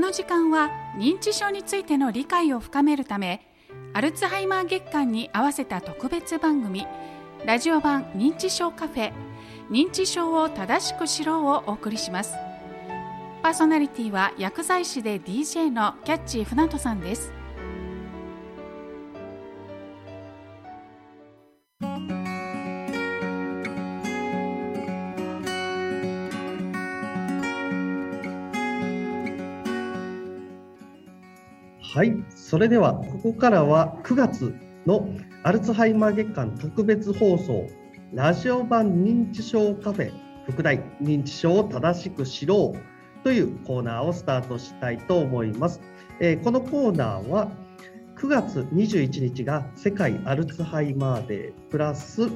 の時間は認知症についての理解を深めるためアルツハイマー月間に合わせた特別番組ラジオ版認知症カフェ認知症を正しく知ろうをお送りします。パーソナリティは薬剤師で DJ のキャッチー船戸さんです。はい、それではここからは9月のアルツハイマー月間特別放送ラジオ版認知症カフェ副題認知症を正しく知ろうというコーナーをスタートしたいと思います。えー、このコーナーは9月21日が世界アルツハイマーデープラス9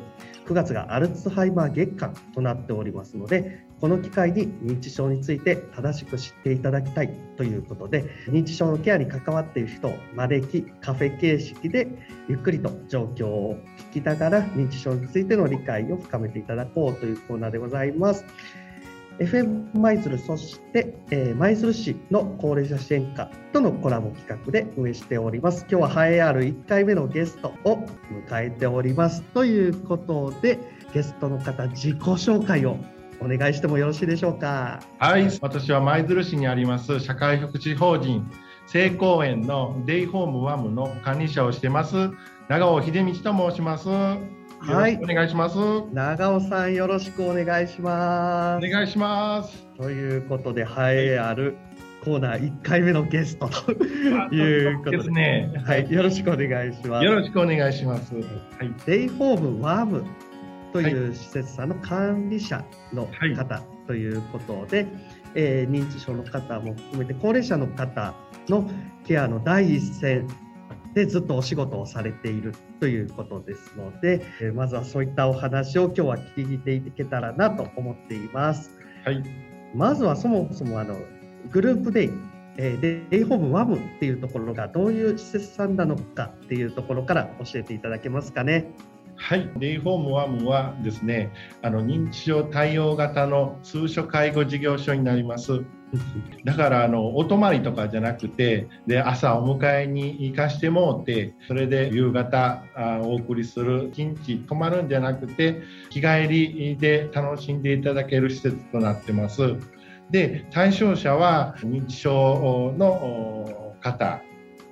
月がアルツハイマー月間となっておりますのでこの機会に認知症について正しく知っていただきたいということで認知症のケアに関わっている人を招きカフェ形式でゆっくりと状況を聞きながら認知症についての理解を深めていただこうというコーナーでございます。FM 舞鶴そして、え、舞鶴市の高齢者支援課とのコラボ企画で運営しております今日は栄えある1回目のゲストを迎えておりますということでゲストの方自己紹介をお願いしてもよろしいでしょうか？はい私は舞鶴市にあります社会福祉法人成功園のデイホームワムの管理者をしてます長尾秀道と申しますはい、お願いします。長尾さん、よろしくお願いします。お願いします。ということで、栄えあるコーナー1回目のゲストということですね。はい、よろしくお願いします。よろしくお願いします。はい、デイホームワームという施設さんの管理者の方ということで、はい、えー、認知症の方も含めて高齢者の方のケアの第一線でずっとお仕事をされているということですので、えまずはそういったお話を今日は聞いていけたらなと思っています。はい、まずはそもそもあのグループデイ、えー、デイホームワムっていうところがどういう施設さんなのかっていうところから教えていただけますかね。はい、デイホームワムはですね、あの認知症対応型の通所介護事業所になります。だからあのお泊まりとかじゃなくてで朝お迎えに行かしてもうてそれで夕方あお送りする1日泊まるんじゃなくて日帰りで楽しんでいただける施設となってます。で対象者は認知症の方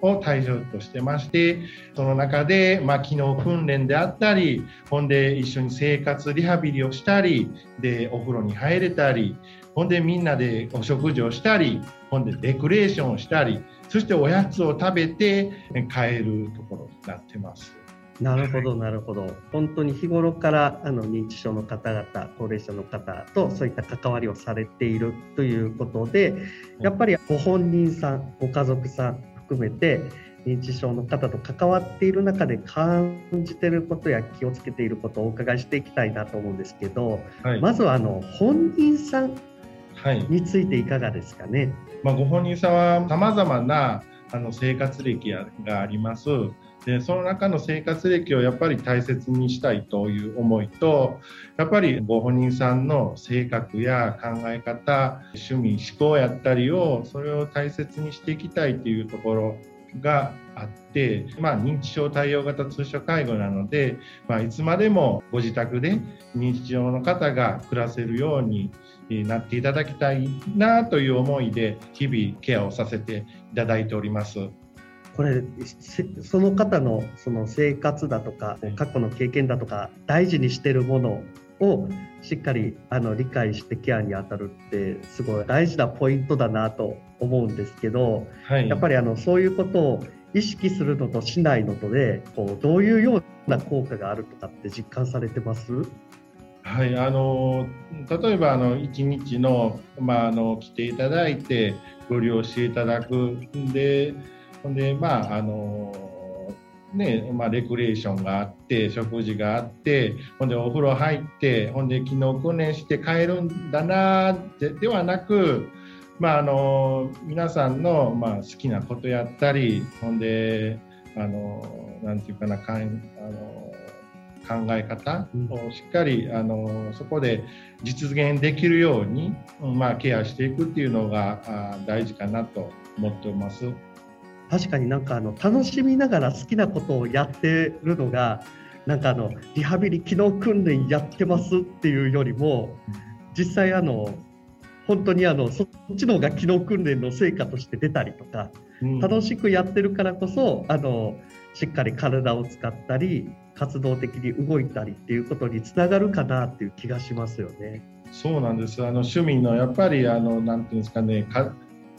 を対象としてましてその中で、まあ、機能訓練であったりほんで一緒に生活リハビリをしたりでお風呂に入れたりほんでみんなでお食事をしたりほんでデコレーションをしたりそしておやつを食べて帰るところになってます。なるほど、なるほど。本当に日頃からあの認知症の方々、高齢者の方とそういった関わりをされているということで、やっぱりご本人さん、ご家族さん含めて、認知症の方と関わっている中で感じていることや気をつけていることをお伺いしていきたいなと思うんですけど、はい、まずはあの本人さんについていかがですかね？まあ、ご本人さんはさまざまなあの生活歴があります。でその中の生活歴をやっぱり大切にしたいという思いとやっぱりご本人さんの性格や考え方趣味思考やったりをそれを大切にしていきたいというところがあって、まあ、認知症対応型通所介護なので、まあ、いつまでもご自宅で認知症の方が暮らせるようになっていただきたいなという思いで日々ケアをさせていただいております。これその方のその生活だとか過去の経験だとか大事にしてるものをしっかりあの理解してケアに当たるってすごい大事なポイントだなと思うんですけど、はい、やっぱりあのそういうことを意識するのとしないのとでこうどういうような効果があるとかって実感されてます？はい、あの例えばあの1日の,、まあ、あの来ていただいてご利用していただくんでほんでまああのねまあ、レクリエーションがあって食事があってほんでお風呂入ってほんで昨日訓練して帰るんだなでではなく、まあ、あの皆さんの、まあ、好きなことやったりほんであのなんていうかなかんあの考え方をしっかり、あのそこで実現できるように、まあ、ケアしていくっていうのが大事かなと思っておます。確かになんかあの楽しみながら好きなことをやってるのがなんかあのリハビリ機能訓練やってますっていうよりも実際あの本当にあのそっちの方が機能訓練の成果として出たりとか、うん、楽しくやってるからこそあのしっかり体を使ったり活動的に動いたりっていうことにつながるかなっていう気がしますよね。そうなんですあの趣味のやっぱりあのなんていうんですかね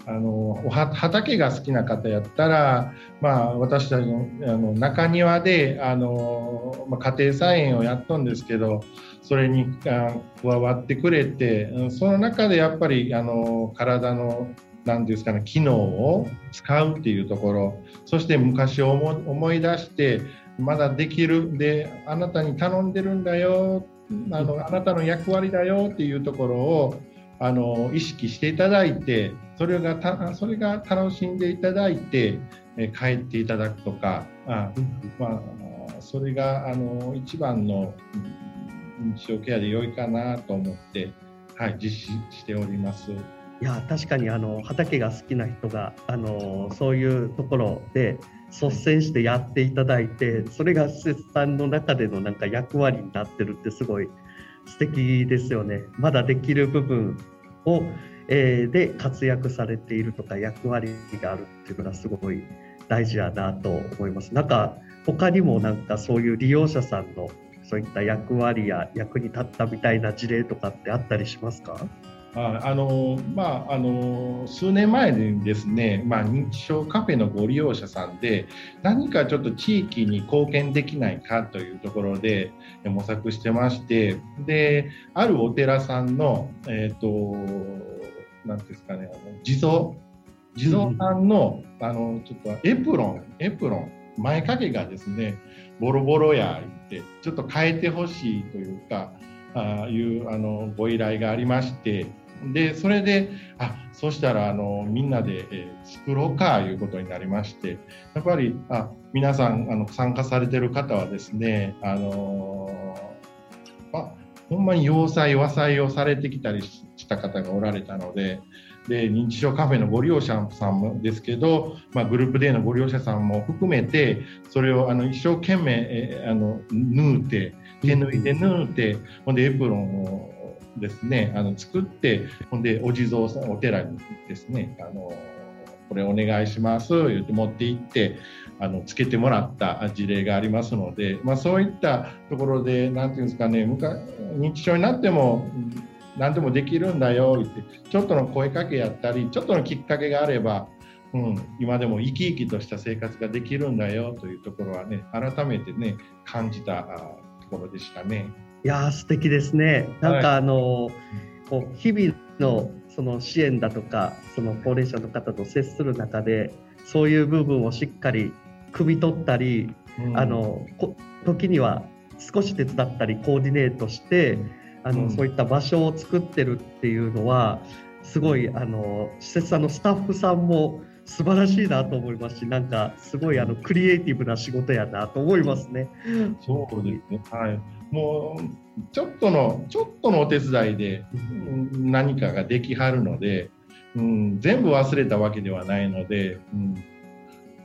あの畑が好きな方やったら、まあ、私たちのあの中庭であの、まあ、家庭菜園をやっとんですけどそれに加わってくれてその中でやっぱりあの体の何ですかね機能を使うっていうところそして昔を思い出してまだできるであなたに頼んでるんだよあのあなたの役割だよっていうところをあの意識していただいてそれがたそれが楽しんでいただいて、帰っていただくとかあ、まあ、それがあの一番の認知症ケアで良いかなと思って、はい、実施しております。いや確かにあの畑が好きな人があのそういうところで率先してやっていただいてそれが施設さんの中でのなんか役割になってるってすごい素敵ですよね。まだできる部分を、えー、で活躍されているとか役割があるっていうのがすごい大事やなと思います。なんか他にもなんかそういう利用者さんのそういった役割や役に立ったみたいな事例とかってあったりしますか？ああのまあ、あの数年前にですね、まあ、認知症カフェのご利用者さんで何かちょっと地域に貢献できないかというところで模索してましてであるお寺さんの、えーと、なんですかねあの地蔵地蔵さんの,、あのちょっとエプロンエプロン前掛けがですねボロボロや言ってちょっと変えてほしいというかあいうあのご依頼がありましてでそれであそしたらあのみんなで、えー、作ろうかいうことになりましてやっぱりあ皆さんあの参加されてる方はですねあのー、あほんまに要塞和裁をされてきたりした方がおられたのでで認知症カフェのご利用者さんもですけど、まあ、グループ D のご利用者さんも含めてそれをあの一生懸命えあの縫うて手縫いで縫うてほんでエプロンをですねあの作ってほんでお地蔵さんお寺にですねあのこれお願いします言って持って行ってあのつけてもらった事例がありますので、まあ、そういったところで何て言うんですかね認知症になっても何でもできるんだよってちょっとの声かけやったりちょっとのきっかけがあれば、うん、今でも生き生きとした生活ができるんだよというところはね改めてね感じたところでしたね。いや素敵ですね。なんかあの、はい、こう日々のその支援だとかその高齢者の方と接する中でそういう部分をしっかり汲み取ったり、うん、あの時には少し手伝ったりコーディネートして、あの、うん、そういった場所を作ってるっていうのはすごいあの施設さんのスタッフさんも素晴らしいなと思いますしなんかすごいあのクリエイティブな仕事やなと思いますね。そうですね。はい。もうちょっとのちょっとのお手伝いで何かができはるので、うん、全部忘れたわけではないので、うん。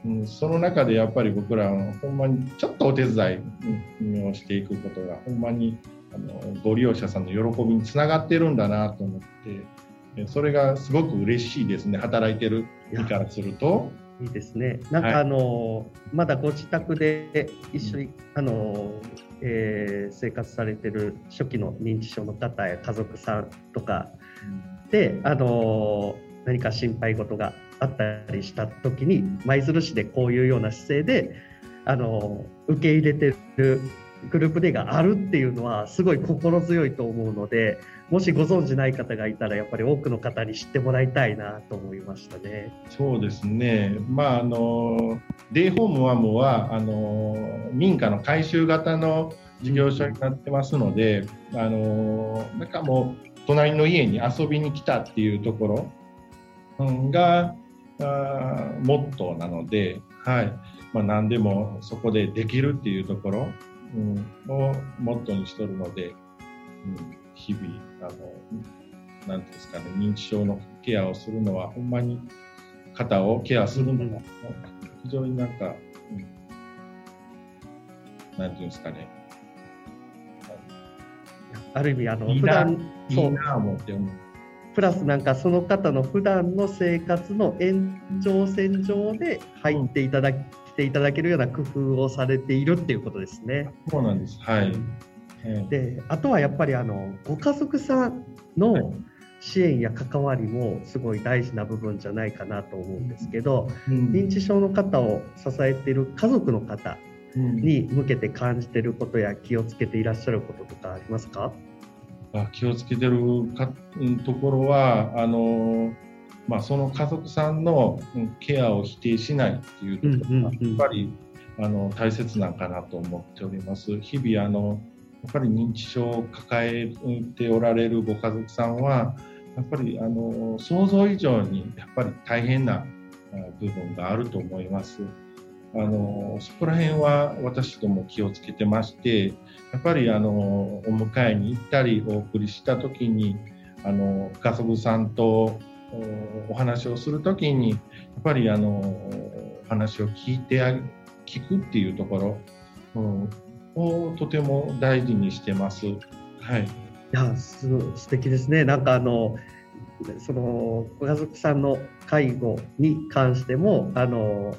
うん、その中でやっぱり僕らはほんまにちょっとお手伝いをしていくことがほんまにあのご利用者さんの喜びにつながってるんだなと思ってそれがすごく嬉しいですね働いてる身からすると。いいですね。なんかあの、はい、まだご自宅で一緒に、あの、えー、生活されてる初期の認知症の方や家族さんとかで、あの何か心配事があったりした時に舞鶴市でこういうような姿勢で、あの受け入れてるグループ D があるっていうのはすごい心強いと思うのでもしご存知ない方がいたらやっぱり多くの方に知ってもらいたいなと思いましたね。そうですね。まああのデイホームワムはあの民家の改修型の事業所になってますので、あのなんかもう隣の家に遊びに来たっていうところがあモットーなので、はい。まあ、何でもそこでできるっていうところうん、をモットーにしとるので、うん、日々あのなんですかね認知症のケアをするのはほんまに肩をケアするのは非常になんか、うん、なんていうんですかね。ある意味あの普段いいな思って思う。プラスなんかその方の普段の生活の延長線上で入っていただき、ていただけるような工夫をされているっていうことですね。そうなんです。はい。で、あとはやっぱりあのご家族さんの支援や関わりもすごい大事な部分じゃないかなと思うんですけど、うん、認知症の方を支えている家族の方に向けて感じていることや気をつけていらっしゃることとかありますか？気をつけてるかところはあの、まあ、その家族さんのケアを否定しないっていうところがやっぱり、あの大切なんかなと思っております。日々あのやっぱり認知症を抱えておられるご家族さんはやっぱりあの想像以上にやっぱり大変な部分があると思います。あのそこら辺は私ども気をつけてましてやっぱりあのお迎えに行ったりお送りした時にあの家族さんとお話をする時にやっぱりあのお話を聞いてあ聞くっていうところ、うん、をとても大事にしてます。はい、いやす素敵ですねなんかあのそのご家族さんの介護に関してもあの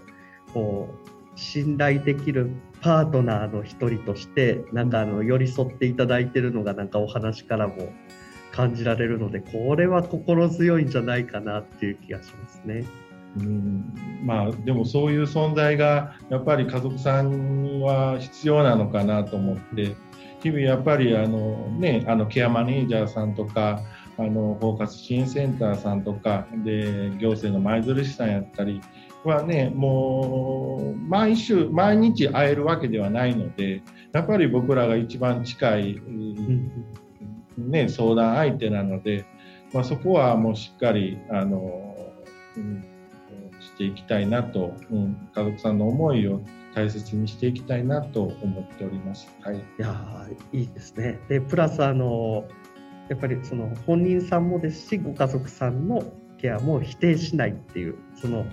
こう信頼できるパートナーの一人としてなんかあの寄り添っていただいてるのがなんかお話からも感じられるのでこれは心強いんじゃないかなっていう気がしますね。うんまあでもそういう存在がやっぱり家族さんには必要なのかなと思って日々やっぱりあのねあのケアマネージャーさんとかあの包括支援センターさんとかで行政の舞鶴市さんやったりはねもう毎週毎日会えるわけではないのでやっぱり僕らが一番近い、ね、相談相手なので、まあ、そこはもうしっかりあの、うん、していきたいなと、うん、家族さんの思いを大切にしていきたいなと思っております。はい、いやいいですねでプラスあのやっぱりその本人さんもですしご家族さんのケアも否定しないっていうその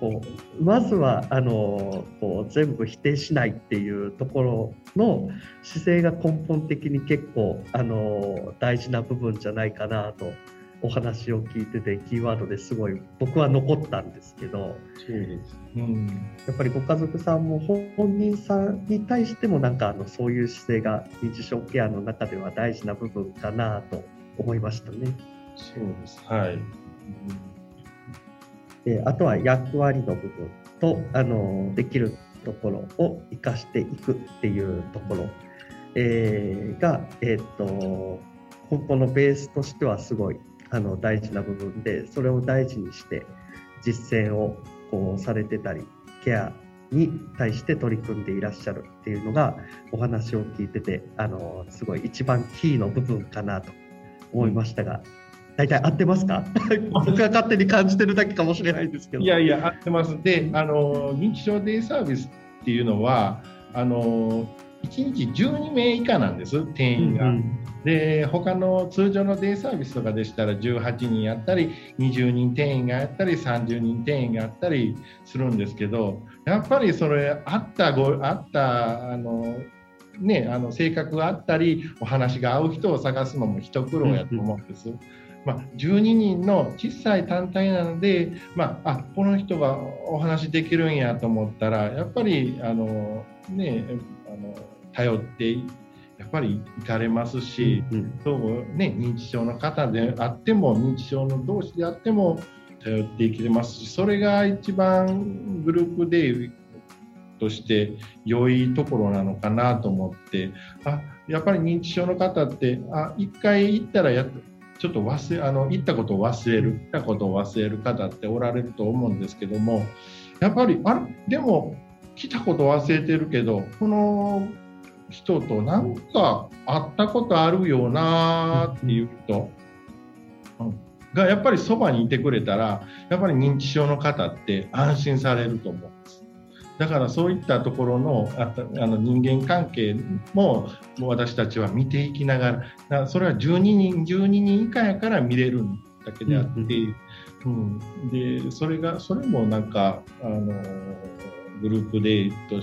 こうまずはあのこう全部否定しないっていうところの姿勢が根本的に結構あの大事な部分じゃないかなとお話を聞いててキーワードですごい僕は残ったんですけどそうです、うん、やっぱりご家族さんも本人さんに対してもなんかあのそういう姿勢が認知症ケアの中では大事な部分かなと思いましたね。そうですはい、うんであとは役割の部分とあのできるところを生かしていくっていうところ、えー、が、えーと、根本のベースとしてはすごいあの大事な部分でそれを大事にして実践をこうされてたりケアに対して取り組んでいらっしゃるっていうのがお話を聞いててあのすごい一番キーの部分かなと思いましたが、大体合ってますか？僕が勝手に感じてるだけかもしれないんですけど。いやいや、合ってます。で、あの認知症デイサービスっていうのは、あの1日12名以下なんです、定員が。うんうん、で、他の通常のデイサービスとかでしたら18人やったり、20人定員があったり、30人定員があったりするんですけど、やっぱりそれ、あったご、あった、あの、ね、あの性格があったりお話が合う人を探すのも一苦労やと思うんです。うんうんまあ、12人の小さい単体なので、まあ、あこの人がお話できるんやと思ったらやっぱりあの、ね、あの頼ってやっぱり行かれますし、うん、そうね、認知症の方であっても認知症の同士であっても頼っていけますしそれが一番グループでとして良いところなのかなと思ってあやっぱり認知症の方ってあ1回行ったらやちょっと忘れあの言ったことを忘れる言ったことを忘れる方っておられると思うんですけどもやっぱりあれ？でも来たこと忘れてるけどこの人となんか会ったことあるよなっていう人、がやっぱりそばにいてくれたらやっぱり認知症の方って安心されると思うんです。だからそういったところのああの人間関係も私たちは見ていきながらそれは12人12人以下やから見れるだけであって、うん、うん、でそれがそれもなんかあのグループデート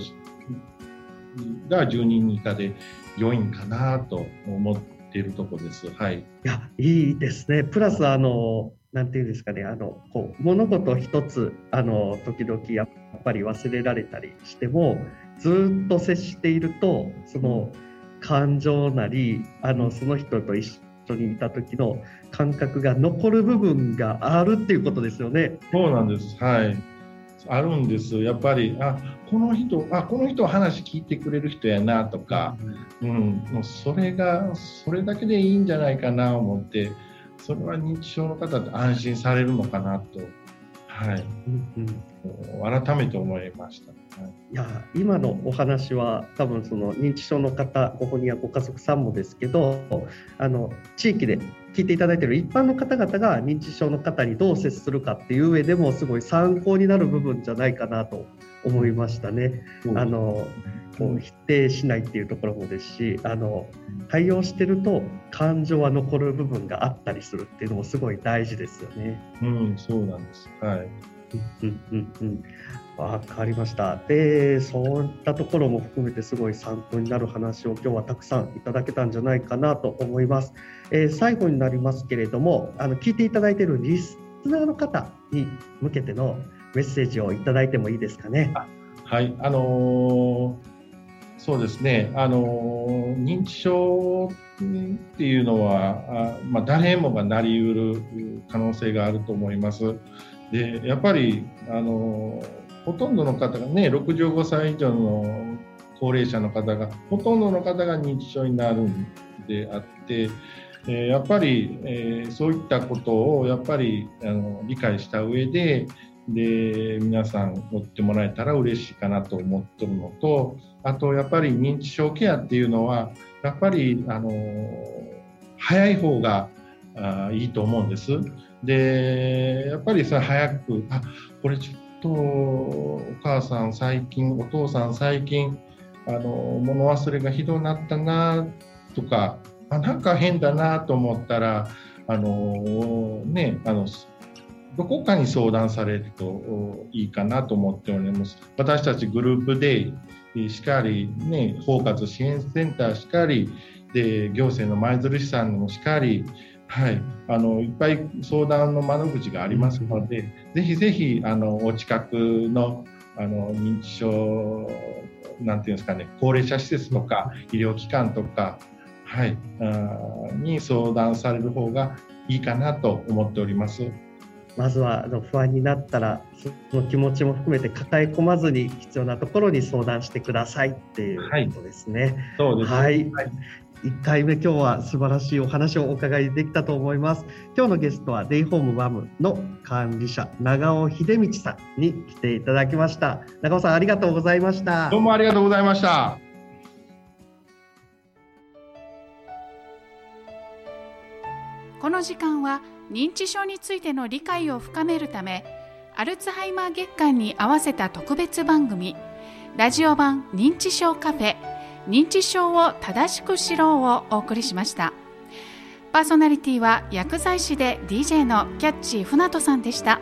が10人以下で良いんかなと思っているところです。はい、いやいいですね。プラスあのなんていうんですかね。あのこう物事一つあの時々やっぱり忘れられたりしてもずっと接しているとその感情なりあのその人と一緒にいた時の感覚が残る部分があるっていうことですよね。そうなんです。はい。あるんです。やっぱりあこの人あこの人話聞いてくれる人やなとか、うん、もうそれがそれだけでいいんじゃないかなと思ってそれは認知症の方って安心されるのかなと、はい、うんうん、改めて思いました。いや今のお話は多分その認知症の方ご本人やご家族さんもですけどあの地域で聞いていただいている一般の方々が認知症の方にどう接するかっていう上でもすごい参考になる部分じゃないかなと思いましたね。あのこう否定しないっていうところもですしあの対応してると感情は残る部分があったりするっていうのもすごい大事ですよね。うん、そうなんです。はい。うんうんうん。わかりました。で、そういったところも含めてすごい参考になる話を今日はたくさんいただけたんじゃないかなと思います。えー、最後になりますけれども、あの聞いていただいているリスナーの方に向けてのメッセージをいただいてもいいですかね？はい、あのー、そうですね、あの、認知症っていうのは、あまあ、誰もがなりうる可能性があると思います。でやっぱり、あの、ほとんどの方がね、65歳以上の高齢者の方が、ほとんどの方が認知症になるんであって、えやっぱり、えー、そういったことをやっぱりあの理解した上で、で皆さん持ってもらえたら嬉しいかなと思ってるのとあとやっぱり認知症ケアっていうのはやっぱりあの早い方があいいと思うんです。でやっぱりさ早くあこれちょっとお母さん最近お父さん最近あの物忘れがひどくなったなとかあなんか変だなと思ったらあのねあのどこかに相談されるといいかなと思っております。私たちグループでしかり、ね、包括支援センターしかり、で行政の舞鶴市さんもしかり、はい、あのいっぱい相談の窓口がありますので、ぜひぜひあのお近くのあの認知症なんていうんですかね高齢者施設とか医療機関とか、はい、あに相談される方がいいかなと思っております。まずはあの不安になったらその気持ちも含めて抱え込まずに必要なところに相談してくださいっていうことですね。はい、そうです、はい、はい1回目今日は素晴らしいお話をお伺いできたと思います。今日のゲストはデイホームワムの管理者長尾秀道さんに来ていただきました。長尾さんありがとうございました。どうもありがとうございました。この時間は認知症についての理解を深めるためアルツハイマー月間に合わせた特別番組ラジオ版認知症カフェ認知症を正しく知ろうをお送りしましたパーソナリティは薬剤師で DJ のキャッチー船戸さんでした。